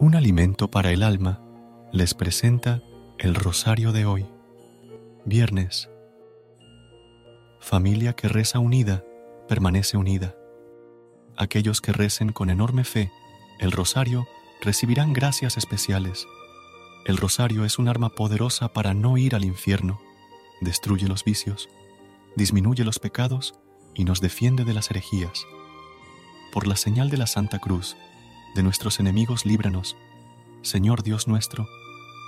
Un alimento para el alma les presenta el rosario de hoy. Viernes. Familia que reza unida, permanece unida. Aquellos que recen con enorme fe el rosario recibirán gracias especiales. El rosario es un arma poderosa para no ir al infierno, destruye los vicios, disminuye los pecados y nos defiende de las herejías. Por la señal de la Santa Cruz, de nuestros enemigos líbranos, Señor Dios nuestro,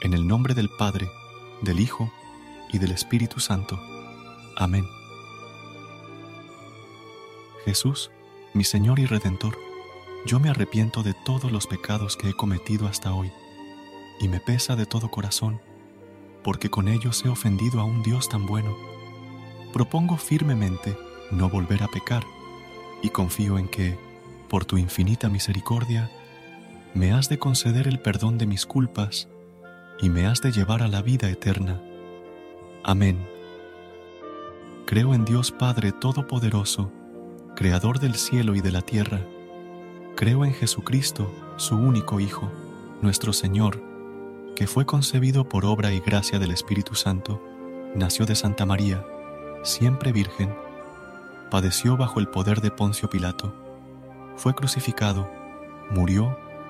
en el nombre del Padre, del Hijo y del Espíritu Santo. Amén. Jesús, mi Señor y Redentor, yo me arrepiento de todos los pecados que he cometido hasta hoy, y me pesa de todo corazón, porque con ellos he ofendido a un Dios tan bueno. Propongo firmemente no volver a pecar, y confío en que, por tu infinita misericordia, me has de conceder el perdón de mis culpas y me has de llevar a la vida eterna. Amén. Creo en Dios Padre Todopoderoso, Creador del cielo y de la tierra. Creo en Jesucristo, su único Hijo, nuestro Señor, que fue concebido por obra y gracia del Espíritu Santo, nació de Santa María, siempre Virgen, padeció bajo el poder de Poncio Pilato, fue crucificado, murió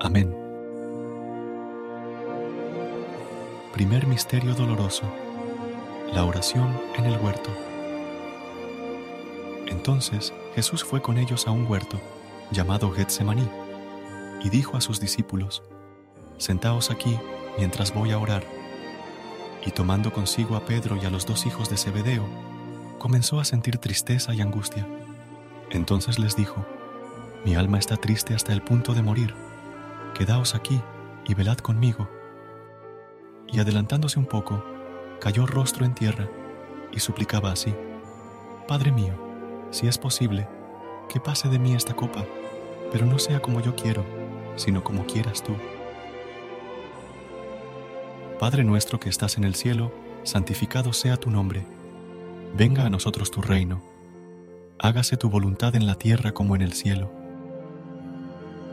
Amén. Primer Misterio Doloroso. La oración en el huerto. Entonces Jesús fue con ellos a un huerto, llamado Getsemaní, y dijo a sus discípulos, Sentaos aquí mientras voy a orar. Y tomando consigo a Pedro y a los dos hijos de Zebedeo, comenzó a sentir tristeza y angustia. Entonces les dijo, Mi alma está triste hasta el punto de morir Quedaos aquí y velad conmigo. Y adelantándose un poco, cayó rostro en tierra y suplicaba así, Padre mío, si es posible, que pase de mí esta copa, pero no sea como yo quiero, sino como quieras tú. Padre nuestro que estás en el cielo, santificado sea tu nombre. Venga a nosotros tu reino. Hágase tu voluntad en la tierra como en el cielo.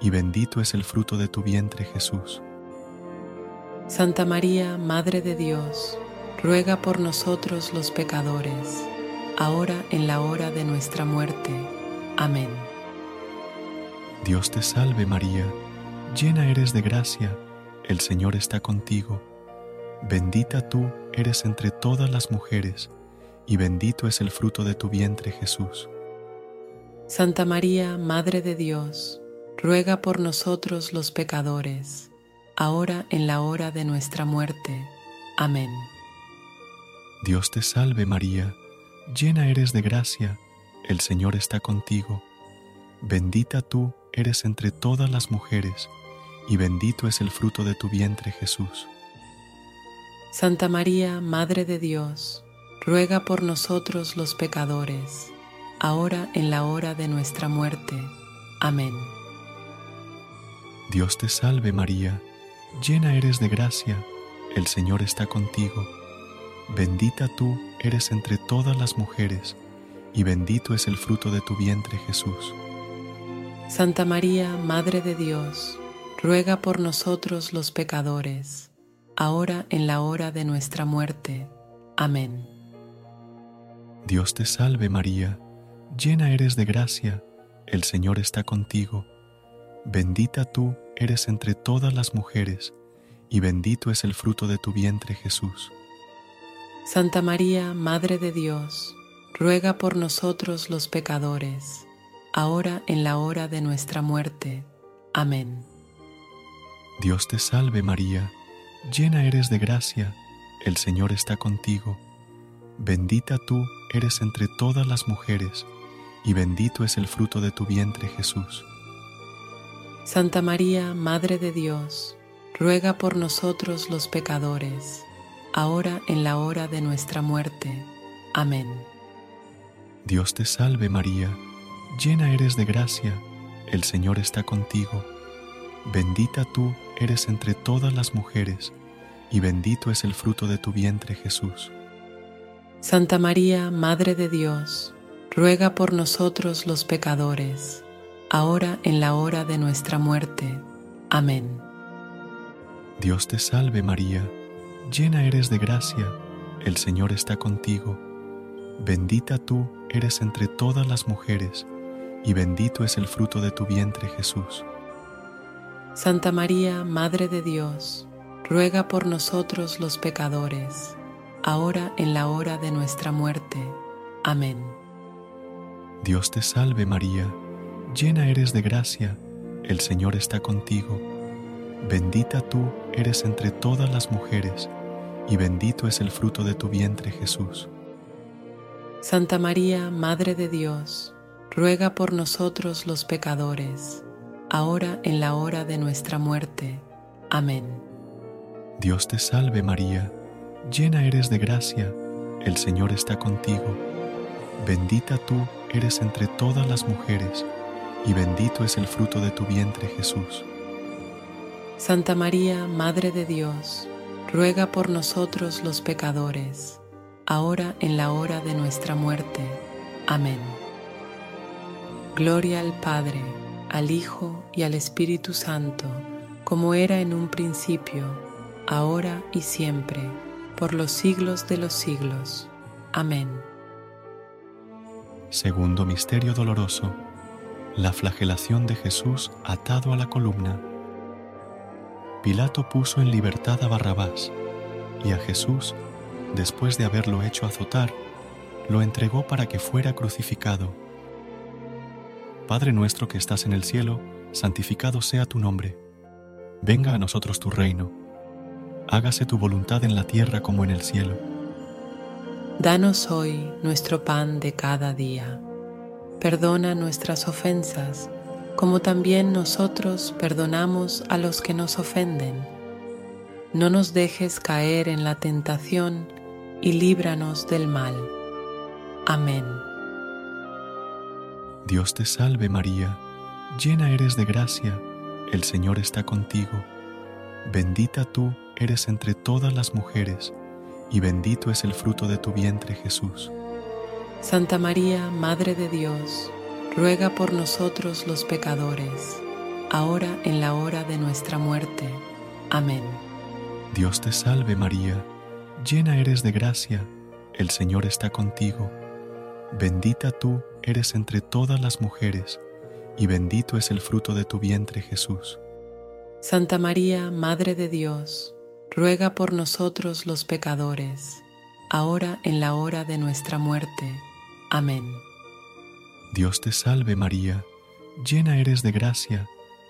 y bendito es el fruto de tu vientre Jesús. Santa María, Madre de Dios, ruega por nosotros los pecadores, ahora en la hora de nuestra muerte. Amén. Dios te salve María, llena eres de gracia, el Señor está contigo. Bendita tú eres entre todas las mujeres, y bendito es el fruto de tu vientre Jesús. Santa María, Madre de Dios, ruega por nosotros los pecadores, ahora en la hora de nuestra muerte. Amén. Dios te salve María, llena eres de gracia, el Señor está contigo. Bendita tú eres entre todas las mujeres, y bendito es el fruto de tu vientre Jesús. Santa María, Madre de Dios, ruega por nosotros los pecadores, ahora en la hora de nuestra muerte. Amén. Dios te salve María, llena eres de gracia, el Señor está contigo. Bendita tú eres entre todas las mujeres, y bendito es el fruto de tu vientre Jesús. Santa María, Madre de Dios, ruega por nosotros los pecadores, ahora en la hora de nuestra muerte. Amén. Dios te salve María, llena eres de gracia, el Señor está contigo. Bendita tú eres entre todas las mujeres, y bendito es el fruto de tu vientre Jesús. Santa María, Madre de Dios, ruega por nosotros los pecadores, ahora en la hora de nuestra muerte. Amén. Dios te salve María, llena eres de gracia, el Señor está contigo. Bendita tú eres entre todas las mujeres, y bendito es el fruto de tu vientre Jesús. Santa María, Madre de Dios, ruega por nosotros los pecadores, ahora en la hora de nuestra muerte. Amén. Dios te salve María, llena eres de gracia, el Señor está contigo. Bendita tú eres entre todas las mujeres, y bendito es el fruto de tu vientre Jesús. Santa María, Madre de Dios, ruega por nosotros los pecadores, ahora en la hora de nuestra muerte. Amén. Dios te salve María, llena eres de gracia, el Señor está contigo. Bendita tú eres entre todas las mujeres, y bendito es el fruto de tu vientre Jesús. Santa María, Madre de Dios, ruega por nosotros los pecadores, ahora en la hora de nuestra muerte. Amén. Dios te salve María, llena eres de gracia, el Señor está contigo. Bendita tú eres entre todas las mujeres, y bendito es el fruto de tu vientre Jesús. Santa María, Madre de Dios, ruega por nosotros los pecadores, ahora en la hora de nuestra muerte. Amén. Dios te salve María, llena eres de gracia, el Señor está contigo. Bendita tú eres entre todas las mujeres, y bendito es el fruto de tu vientre Jesús. Santa María, Madre de Dios, ruega por nosotros los pecadores, ahora en la hora de nuestra muerte. Amén. Gloria al Padre, al Hijo y al Espíritu Santo, como era en un principio, ahora y siempre, por los siglos de los siglos. Amén. Segundo Misterio Doloroso. La flagelación de Jesús atado a la columna. Pilato puso en libertad a Barrabás y a Jesús, después de haberlo hecho azotar, lo entregó para que fuera crucificado. Padre nuestro que estás en el cielo, santificado sea tu nombre. Venga a nosotros tu reino. Hágase tu voluntad en la tierra como en el cielo. Danos hoy nuestro pan de cada día. Perdona nuestras ofensas, como también nosotros perdonamos a los que nos ofenden. No nos dejes caer en la tentación y líbranos del mal. Amén. Dios te salve María, llena eres de gracia, el Señor está contigo. Bendita tú eres entre todas las mujeres, y bendito es el fruto de tu vientre Jesús. Santa María, Madre de Dios, ruega por nosotros los pecadores, ahora en la hora de nuestra muerte. Amén. Dios te salve María, llena eres de gracia, el Señor está contigo. Bendita tú eres entre todas las mujeres, y bendito es el fruto de tu vientre Jesús. Santa María, Madre de Dios, ruega por nosotros los pecadores, ahora en la hora de nuestra muerte. Amén. Dios te salve María, llena eres de gracia,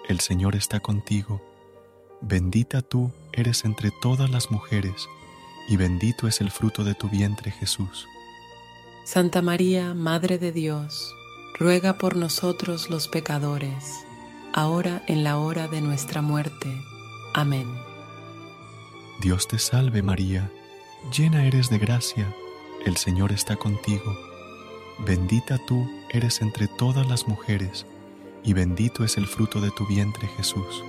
el Señor está contigo. Bendita tú eres entre todas las mujeres, y bendito es el fruto de tu vientre Jesús. Santa María, Madre de Dios, ruega por nosotros los pecadores, ahora en la hora de nuestra muerte. Amén. Dios te salve María, llena eres de gracia, el Señor está contigo. Bendita tú eres entre todas las mujeres, y bendito es el fruto de tu vientre Jesús.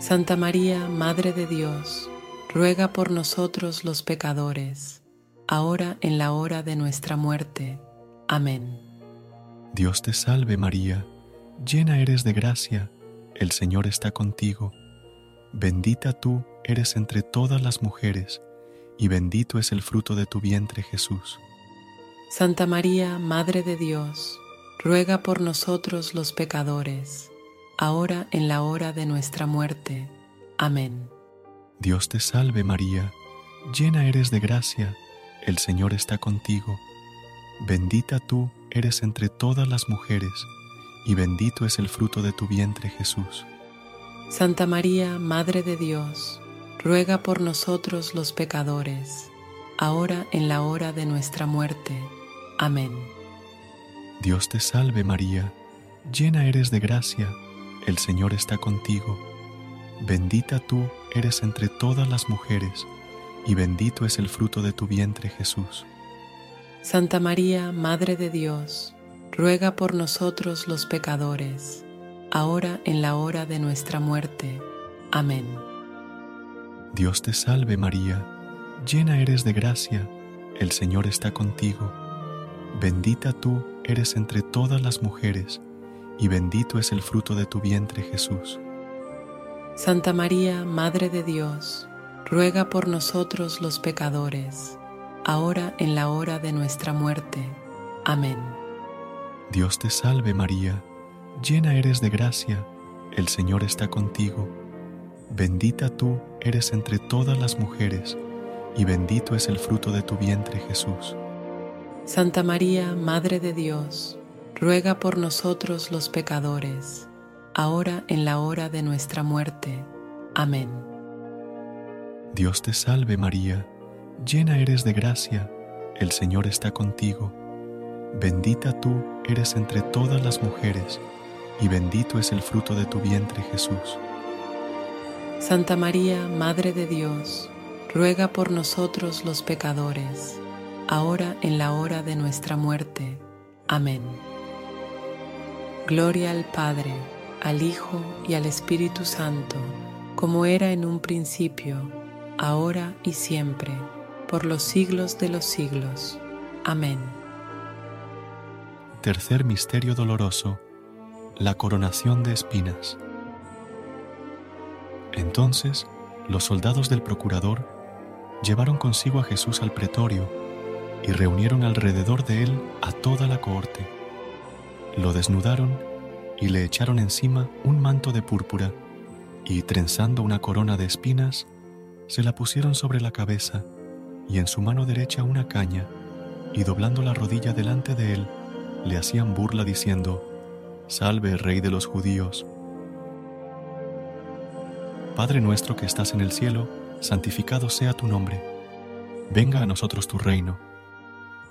Santa María, Madre de Dios, ruega por nosotros los pecadores, ahora en la hora de nuestra muerte. Amén. Dios te salve María, llena eres de gracia, el Señor está contigo. Bendita tú eres entre todas las mujeres, y bendito es el fruto de tu vientre Jesús. Santa María, Madre de Dios, ruega por nosotros los pecadores, ahora en la hora de nuestra muerte. Amén. Dios te salve María, llena eres de gracia, el Señor está contigo. Bendita tú eres entre todas las mujeres, y bendito es el fruto de tu vientre Jesús. Santa María, Madre de Dios, ruega por nosotros los pecadores, ahora en la hora de nuestra muerte. Amén. Dios te salve María, llena eres de gracia, el Señor está contigo. Bendita tú eres entre todas las mujeres, y bendito es el fruto de tu vientre Jesús. Santa María, Madre de Dios, ruega por nosotros los pecadores, ahora en la hora de nuestra muerte. Amén. Dios te salve María, llena eres de gracia, el Señor está contigo. Bendita tú eres entre todas las mujeres, y bendito es el fruto de tu vientre Jesús. Santa María, Madre de Dios, ruega por nosotros los pecadores, ahora en la hora de nuestra muerte. Amén. Dios te salve María, llena eres de gracia, el Señor está contigo. Bendita tú eres entre todas las mujeres, y bendito es el fruto de tu vientre Jesús. Santa María, Madre de Dios, ruega por nosotros los pecadores, ahora en la hora de nuestra muerte. Amén. Dios te salve María, llena eres de gracia, el Señor está contigo. Bendita tú eres entre todas las mujeres, y bendito es el fruto de tu vientre Jesús. Santa María, Madre de Dios, ruega por nosotros los pecadores, ahora en la hora de nuestra muerte. Amén. Gloria al Padre, al Hijo y al Espíritu Santo, como era en un principio, ahora y siempre, por los siglos de los siglos. Amén. Tercer Misterio Doloroso, la coronación de espinas. Entonces, los soldados del procurador llevaron consigo a Jesús al pretorio y reunieron alrededor de él a toda la cohorte. Lo desnudaron y le echaron encima un manto de púrpura y trenzando una corona de espinas, se la pusieron sobre la cabeza y en su mano derecha una caña y doblando la rodilla delante de él, le hacían burla diciendo, Salve, Rey de los judíos. Padre nuestro que estás en el cielo, santificado sea tu nombre. Venga a nosotros tu reino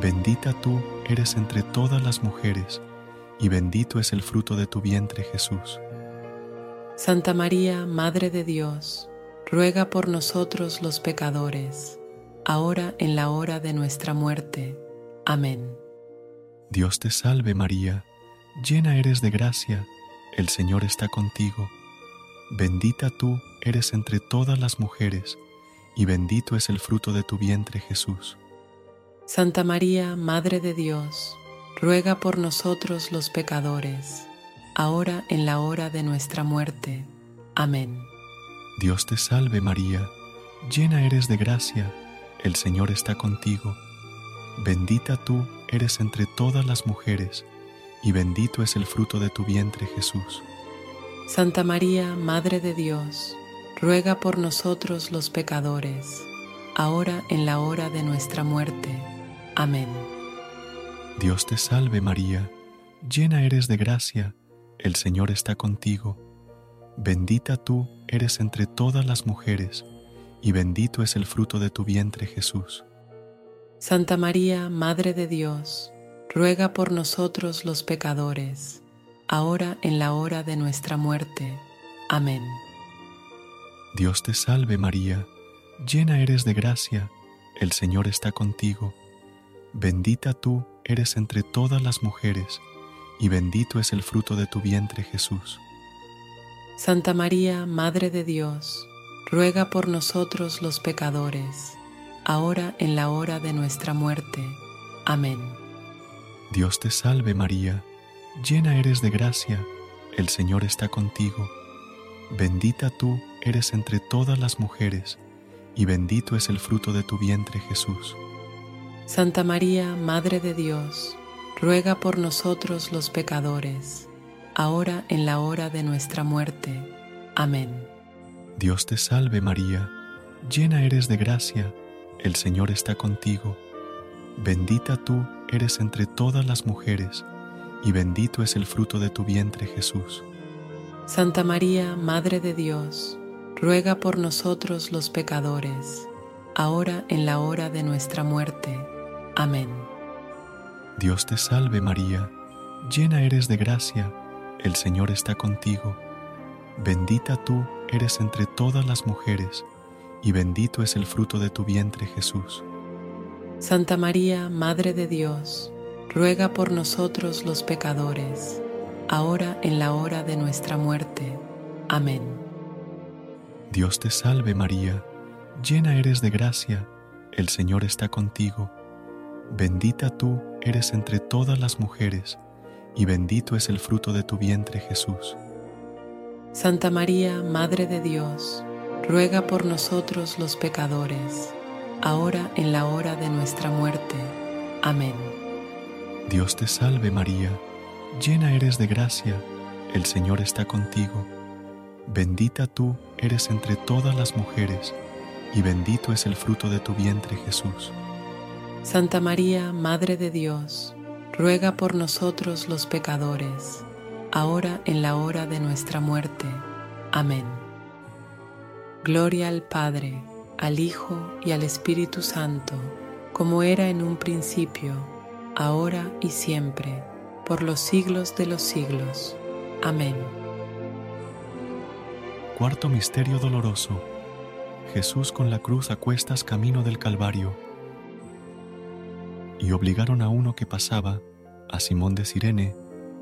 Bendita tú eres entre todas las mujeres, y bendito es el fruto de tu vientre Jesús. Santa María, Madre de Dios, ruega por nosotros los pecadores, ahora en la hora de nuestra muerte. Amén. Dios te salve María, llena eres de gracia, el Señor está contigo. Bendita tú eres entre todas las mujeres, y bendito es el fruto de tu vientre Jesús. Santa María, Madre de Dios, ruega por nosotros los pecadores, ahora en la hora de nuestra muerte. Amén. Dios te salve María, llena eres de gracia, el Señor está contigo. Bendita tú eres entre todas las mujeres, y bendito es el fruto de tu vientre Jesús. Santa María, Madre de Dios, ruega por nosotros los pecadores, ahora en la hora de nuestra muerte. Amén. Dios te salve María, llena eres de gracia, el Señor está contigo. Bendita tú eres entre todas las mujeres, y bendito es el fruto de tu vientre Jesús. Santa María, Madre de Dios, ruega por nosotros los pecadores, ahora en la hora de nuestra muerte. Amén. Dios te salve María, llena eres de gracia, el Señor está contigo. Bendita tú eres entre todas las mujeres, y bendito es el fruto de tu vientre Jesús. Santa María, Madre de Dios, ruega por nosotros los pecadores, ahora en la hora de nuestra muerte. Amén. Dios te salve María, llena eres de gracia, el Señor está contigo. Bendita tú eres entre todas las mujeres, y bendito es el fruto de tu vientre Jesús. Santa María, Madre de Dios, ruega por nosotros los pecadores, ahora en la hora de nuestra muerte. Amén. Dios te salve María, llena eres de gracia, el Señor está contigo. Bendita tú eres entre todas las mujeres, y bendito es el fruto de tu vientre Jesús. Santa María, Madre de Dios, ruega por nosotros los pecadores, ahora en la hora de nuestra muerte. Amén. Dios te salve María, llena eres de gracia, el Señor está contigo. Bendita tú eres entre todas las mujeres, y bendito es el fruto de tu vientre Jesús. Santa María, Madre de Dios, ruega por nosotros los pecadores, ahora en la hora de nuestra muerte. Amén. Dios te salve María, llena eres de gracia, el Señor está contigo. Bendita tú eres entre todas las mujeres, y bendito es el fruto de tu vientre Jesús. Santa María, Madre de Dios, ruega por nosotros los pecadores, ahora en la hora de nuestra muerte. Amén. Dios te salve María, llena eres de gracia, el Señor está contigo. Bendita tú eres entre todas las mujeres, y bendito es el fruto de tu vientre Jesús. Santa María, Madre de Dios, ruega por nosotros los pecadores, ahora en la hora de nuestra muerte. Amén. Gloria al Padre, al Hijo y al Espíritu Santo, como era en un principio, ahora y siempre, por los siglos de los siglos. Amén. Cuarto Misterio Doloroso. Jesús con la cruz a cuestas camino del Calvario y obligaron a uno que pasaba, a Simón de Sirene,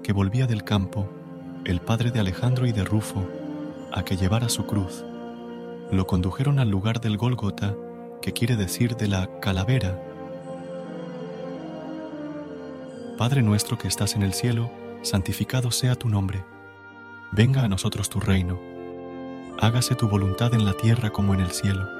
que volvía del campo, el padre de Alejandro y de Rufo, a que llevara su cruz. Lo condujeron al lugar del Gólgota, que quiere decir de la calavera. Padre nuestro que estás en el cielo, santificado sea tu nombre. Venga a nosotros tu reino. Hágase tu voluntad en la tierra como en el cielo.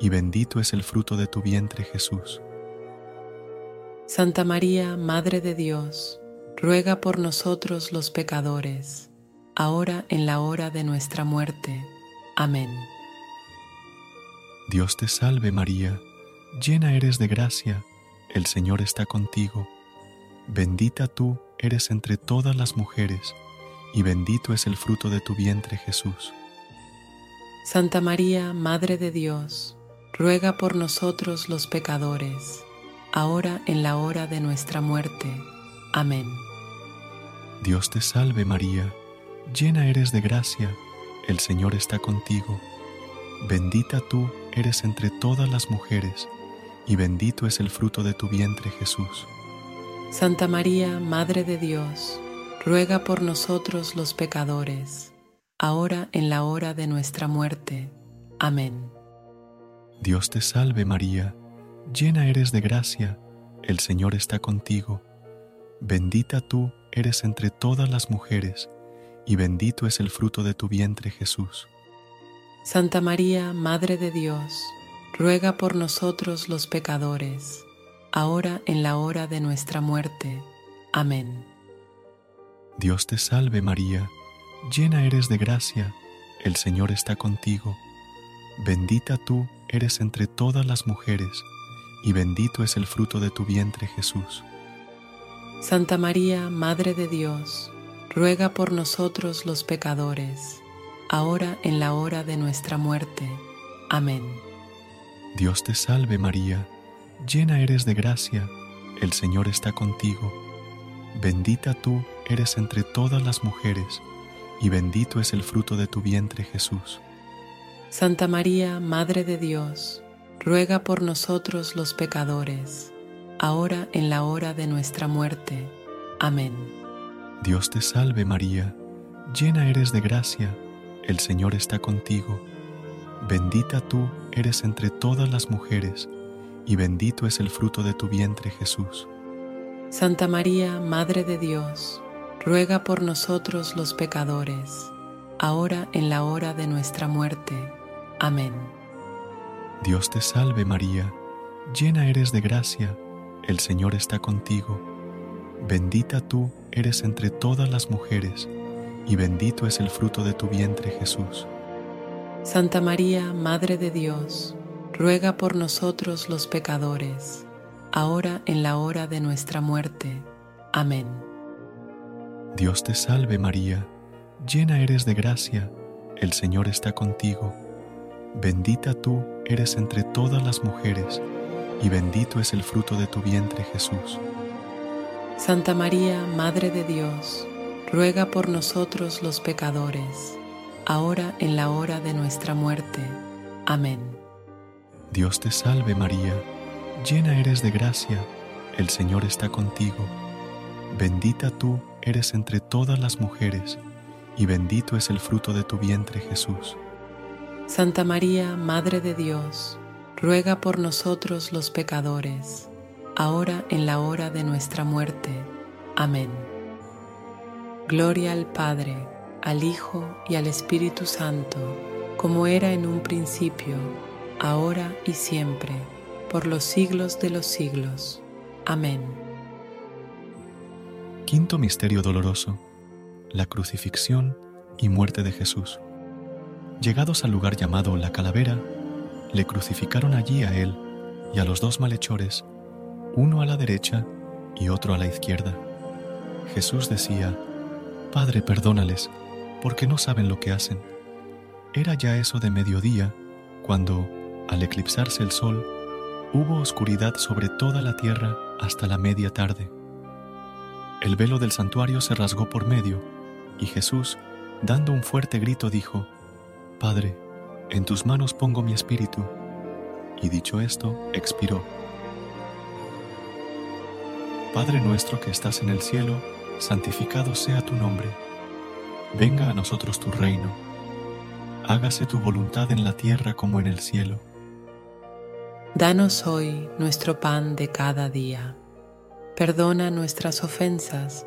y bendito es el fruto de tu vientre Jesús. Santa María, Madre de Dios, ruega por nosotros los pecadores, ahora en la hora de nuestra muerte. Amén. Dios te salve María, llena eres de gracia, el Señor está contigo. Bendita tú eres entre todas las mujeres, y bendito es el fruto de tu vientre Jesús. Santa María, Madre de Dios, ruega por nosotros los pecadores, ahora en la hora de nuestra muerte. Amén. Dios te salve María, llena eres de gracia, el Señor está contigo. Bendita tú eres entre todas las mujeres, y bendito es el fruto de tu vientre Jesús. Santa María, Madre de Dios, ruega por nosotros los pecadores, ahora en la hora de nuestra muerte. Amén. Dios te salve María, llena eres de gracia, el Señor está contigo. Bendita tú eres entre todas las mujeres, y bendito es el fruto de tu vientre Jesús. Santa María, Madre de Dios, ruega por nosotros los pecadores, ahora en la hora de nuestra muerte. Amén. Dios te salve María, llena eres de gracia, el Señor está contigo. Bendita tú eres entre todas las mujeres, y bendito es el fruto de tu vientre Jesús. Santa María, Madre de Dios, ruega por nosotros los pecadores, ahora en la hora de nuestra muerte. Amén. Dios te salve María, llena eres de gracia, el Señor está contigo. Bendita tú eres entre todas las mujeres, y bendito es el fruto de tu vientre Jesús. Santa María, Madre de Dios, ruega por nosotros los pecadores, ahora en la hora de nuestra muerte. Amén. Dios te salve María, llena eres de gracia, el Señor está contigo. Bendita tú eres entre todas las mujeres, y bendito es el fruto de tu vientre Jesús. Santa María, Madre de Dios, ruega por nosotros los pecadores, ahora en la hora de nuestra muerte. Amén. Dios te salve María, llena eres de gracia, el Señor está contigo. Bendita tú eres entre todas las mujeres, y bendito es el fruto de tu vientre Jesús. Santa María, Madre de Dios, ruega por nosotros los pecadores, ahora en la hora de nuestra muerte. Amén. Dios te salve María, llena eres de gracia, el Señor está contigo. Bendita tú eres entre todas las mujeres, y bendito es el fruto de tu vientre Jesús. Santa María, Madre de Dios, ruega por nosotros los pecadores, ahora en la hora de nuestra muerte. Amén. Dios te salve María, llena eres de gracia, el Señor está contigo. Bendita tú eres entre todas las mujeres, y bendito es el fruto de tu vientre Jesús. Santa María, Madre de Dios, ruega por nosotros los pecadores, ahora en la hora de nuestra muerte. Amén. Gloria al Padre, al Hijo y al Espíritu Santo, como era en un principio, ahora y siempre, por los siglos de los siglos. Amén. Quinto Misterio Doloroso. La crucifixión y muerte de Jesús. Llegados al lugar llamado La Calavera, le crucificaron allí a él y a los dos malhechores uno a la derecha y otro a la izquierda. Jesús decía, Padre, perdónales, porque no saben lo que hacen. Era ya eso de mediodía, cuando, al eclipsarse el sol, hubo oscuridad sobre toda la tierra hasta la media tarde. El velo del santuario se rasgó por medio, y Jesús, dando un fuerte grito, dijo, Padre, en tus manos pongo mi espíritu. Y dicho esto, expiró. Padre nuestro que estás en el cielo, santificado sea tu nombre. Venga a nosotros tu reino. Hágase tu voluntad en la tierra como en el cielo. Danos hoy nuestro pan de cada día. Perdona nuestras ofensas,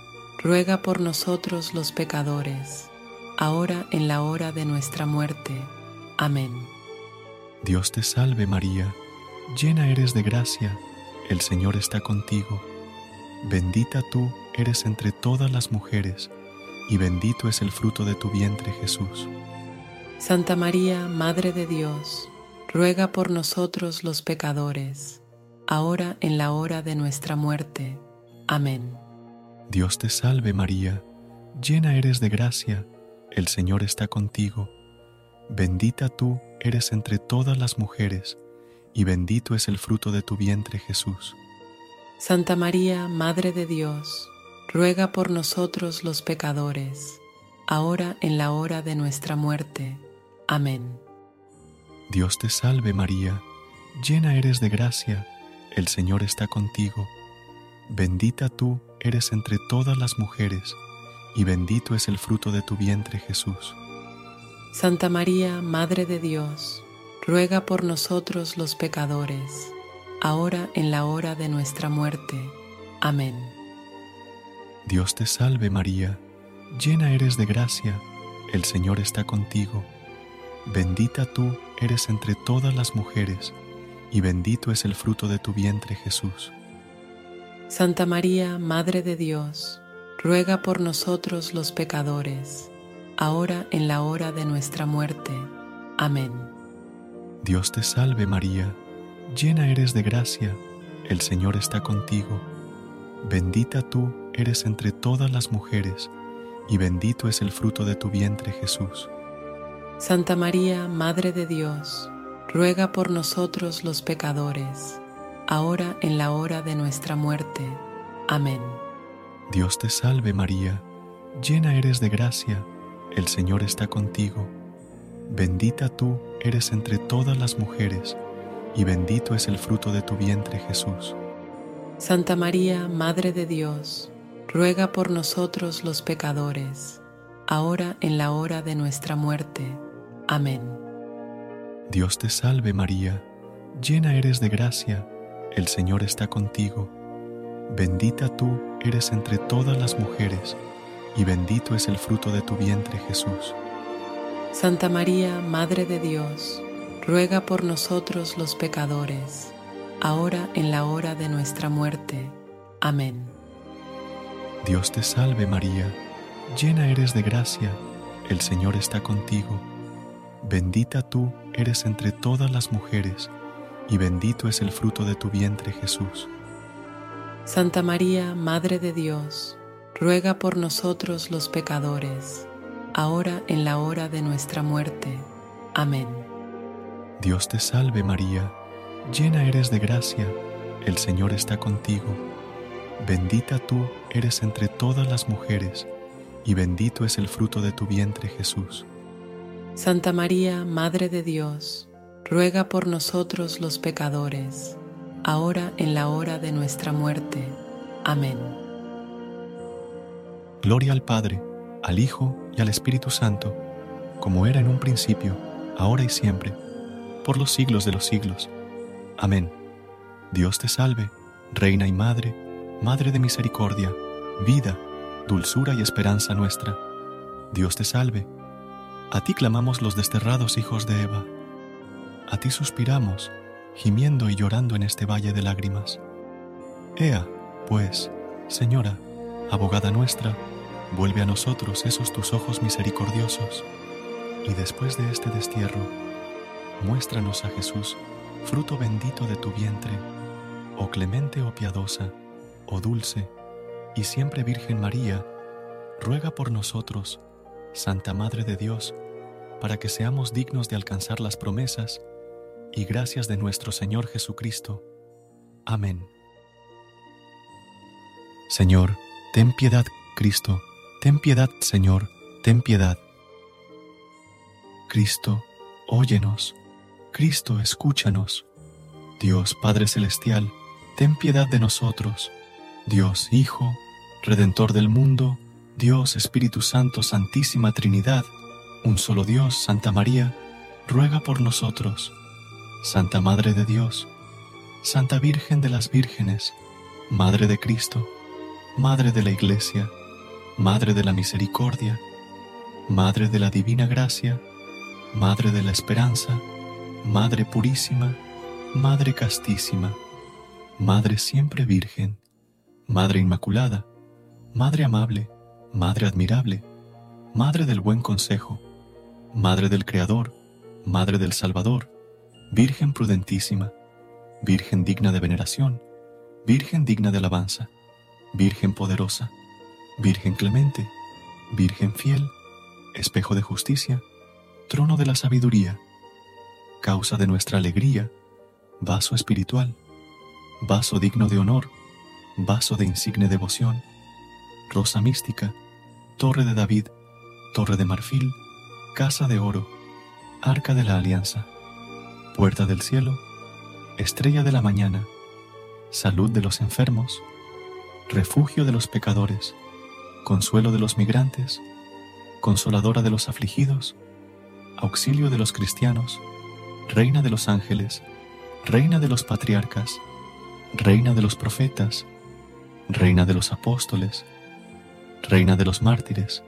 ruega por nosotros los pecadores, ahora en la hora de nuestra muerte. Amén. Dios te salve María, llena eres de gracia, el Señor está contigo. Bendita tú eres entre todas las mujeres, y bendito es el fruto de tu vientre Jesús. Santa María, Madre de Dios, ruega por nosotros los pecadores, ahora en la hora de nuestra muerte. Amén. Dios te salve María, llena eres de gracia, el Señor está contigo. Bendita tú eres entre todas las mujeres, y bendito es el fruto de tu vientre Jesús. Santa María, Madre de Dios, ruega por nosotros los pecadores, ahora en la hora de nuestra muerte. Amén. Dios te salve María, llena eres de gracia, el Señor está contigo. Bendita tú eres entre todas las mujeres, y bendito es el fruto de tu vientre Jesús. Santa María, Madre de Dios, ruega por nosotros los pecadores, ahora en la hora de nuestra muerte. Amén. Dios te salve María, llena eres de gracia, el Señor está contigo. Bendita tú eres entre todas las mujeres, y bendito es el fruto de tu vientre Jesús. Santa María, Madre de Dios, ruega por nosotros los pecadores, ahora en la hora de nuestra muerte. Amén. Dios te salve María, llena eres de gracia, el Señor está contigo. Bendita tú eres entre todas las mujeres, y bendito es el fruto de tu vientre Jesús. Santa María, Madre de Dios, ruega por nosotros los pecadores, ahora en la hora de nuestra muerte. Amén. Dios te salve María, llena eres de gracia, el Señor está contigo. Bendita tú eres entre todas las mujeres, y bendito es el fruto de tu vientre Jesús. Santa María, Madre de Dios, ruega por nosotros los pecadores, ahora en la hora de nuestra muerte. Amén. Dios te salve María, llena eres de gracia, el Señor está contigo. Bendita tú eres entre todas las mujeres, y bendito es el fruto de tu vientre Jesús. Santa María, Madre de Dios, ruega por nosotros los pecadores, ahora en la hora de nuestra muerte. Amén. Dios te salve María, llena eres de gracia, el Señor está contigo. Bendita tú eres entre todas las mujeres, y bendito es el fruto de tu vientre Jesús. Santa María, Madre de Dios, ruega por nosotros los pecadores, ahora en la hora de nuestra muerte. Amén. Dios te salve María, llena eres de gracia, el Señor está contigo. Bendita tú eres entre todas las mujeres, y bendito es el fruto de tu vientre Jesús. Santa María, Madre de Dios, ruega por nosotros los pecadores, ahora en la hora de nuestra muerte. Amén. Gloria al Padre, al Hijo y al Espíritu Santo, como era en un principio, ahora y siempre, por los siglos de los siglos. Amén. Dios te salve, Reina y Madre, Madre de misericordia, vida, dulzura y esperanza nuestra. Dios te salve. A ti clamamos los desterrados hijos de Eva. A ti suspiramos, gimiendo y llorando en este valle de lágrimas. Ea, pues, Señora, abogada nuestra, vuelve a nosotros esos tus ojos misericordiosos, y después de este destierro, muéstranos a Jesús, fruto bendito de tu vientre, oh clemente o piadosa, oh dulce, y siempre Virgen María, ruega por nosotros, Santa Madre de Dios, para que seamos dignos de alcanzar las promesas y gracias de nuestro Señor Jesucristo. Amén. Señor, ten piedad, Cristo, ten piedad, Señor, ten piedad. Cristo, óyenos. Cristo, escúchanos. Dios Padre Celestial, ten piedad de nosotros. Dios Hijo, Redentor del mundo, Dios Espíritu Santo, Santísima Trinidad, un solo Dios, Santa María, ruega por nosotros. Santa Madre de Dios, Santa Virgen de las Vírgenes, Madre de Cristo, Madre de la Iglesia, Madre de la Misericordia, Madre de la Divina Gracia, Madre de la Esperanza, Madre Purísima, Madre Castísima, Madre Siempre Virgen, Madre Inmaculada, Madre Amable, Madre Admirable, Madre del Buen Consejo, Madre del Creador, Madre del Salvador, Virgen prudentísima, Virgen digna de veneración, Virgen digna de alabanza, Virgen poderosa, Virgen clemente, Virgen fiel, espejo de justicia, trono de la sabiduría, causa de nuestra alegría, vaso espiritual, vaso digno de honor, vaso de insigne devoción, rosa mística, torre de David, torre de marfil, casa de oro, arca de la alianza puerta del cielo, estrella de la mañana, salud de los enfermos, refugio de los pecadores, consuelo de los migrantes, consoladora de los afligidos, auxilio de los cristianos, reina de los ángeles, reina de los patriarcas, reina de los profetas, reina de los apóstoles, reina de los mártires,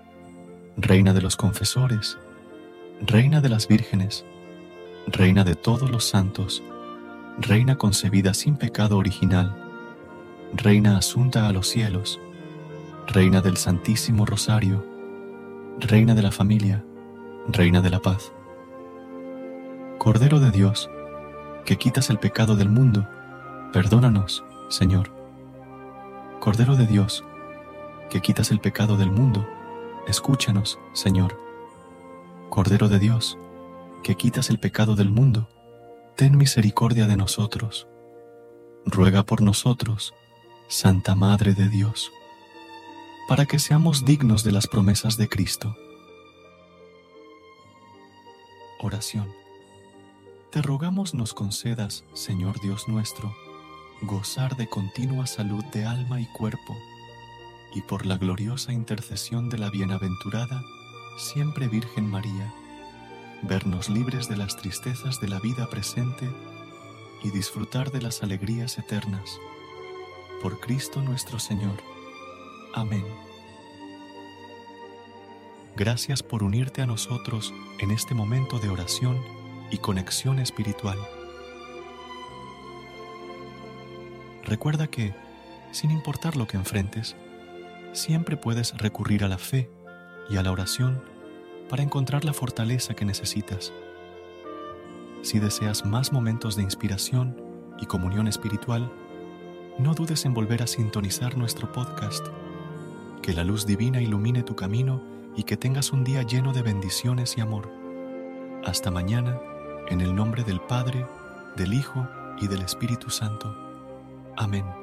reina de los confesores, reina de las vírgenes, Reina de todos los santos, Reina concebida sin pecado original, Reina asunta a los cielos, Reina del Santísimo Rosario, Reina de la familia, Reina de la paz. Cordero de Dios, que quitas el pecado del mundo, perdónanos, Señor. Cordero de Dios, que quitas el pecado del mundo, escúchanos, Señor. Cordero de Dios, que quitas el pecado del mundo, ten misericordia de nosotros. Ruega por nosotros, Santa Madre de Dios, para que seamos dignos de las promesas de Cristo. Oración. Te rogamos nos concedas, Señor Dios nuestro, gozar de continua salud de alma y cuerpo, y por la gloriosa intercesión de la bienaventurada, siempre Virgen María, vernos libres de las tristezas de la vida presente y disfrutar de las alegrías eternas. Por Cristo nuestro Señor. Amén. Gracias por unirte a nosotros en este momento de oración y conexión espiritual. Recuerda que, sin importar lo que enfrentes, siempre puedes recurrir a la fe y a la oración para encontrar la fortaleza que necesitas. Si deseas más momentos de inspiración y comunión espiritual, no dudes en volver a sintonizar nuestro podcast. Que la luz divina ilumine tu camino y que tengas un día lleno de bendiciones y amor. Hasta mañana, en el nombre del Padre, del Hijo y del Espíritu Santo. Amén.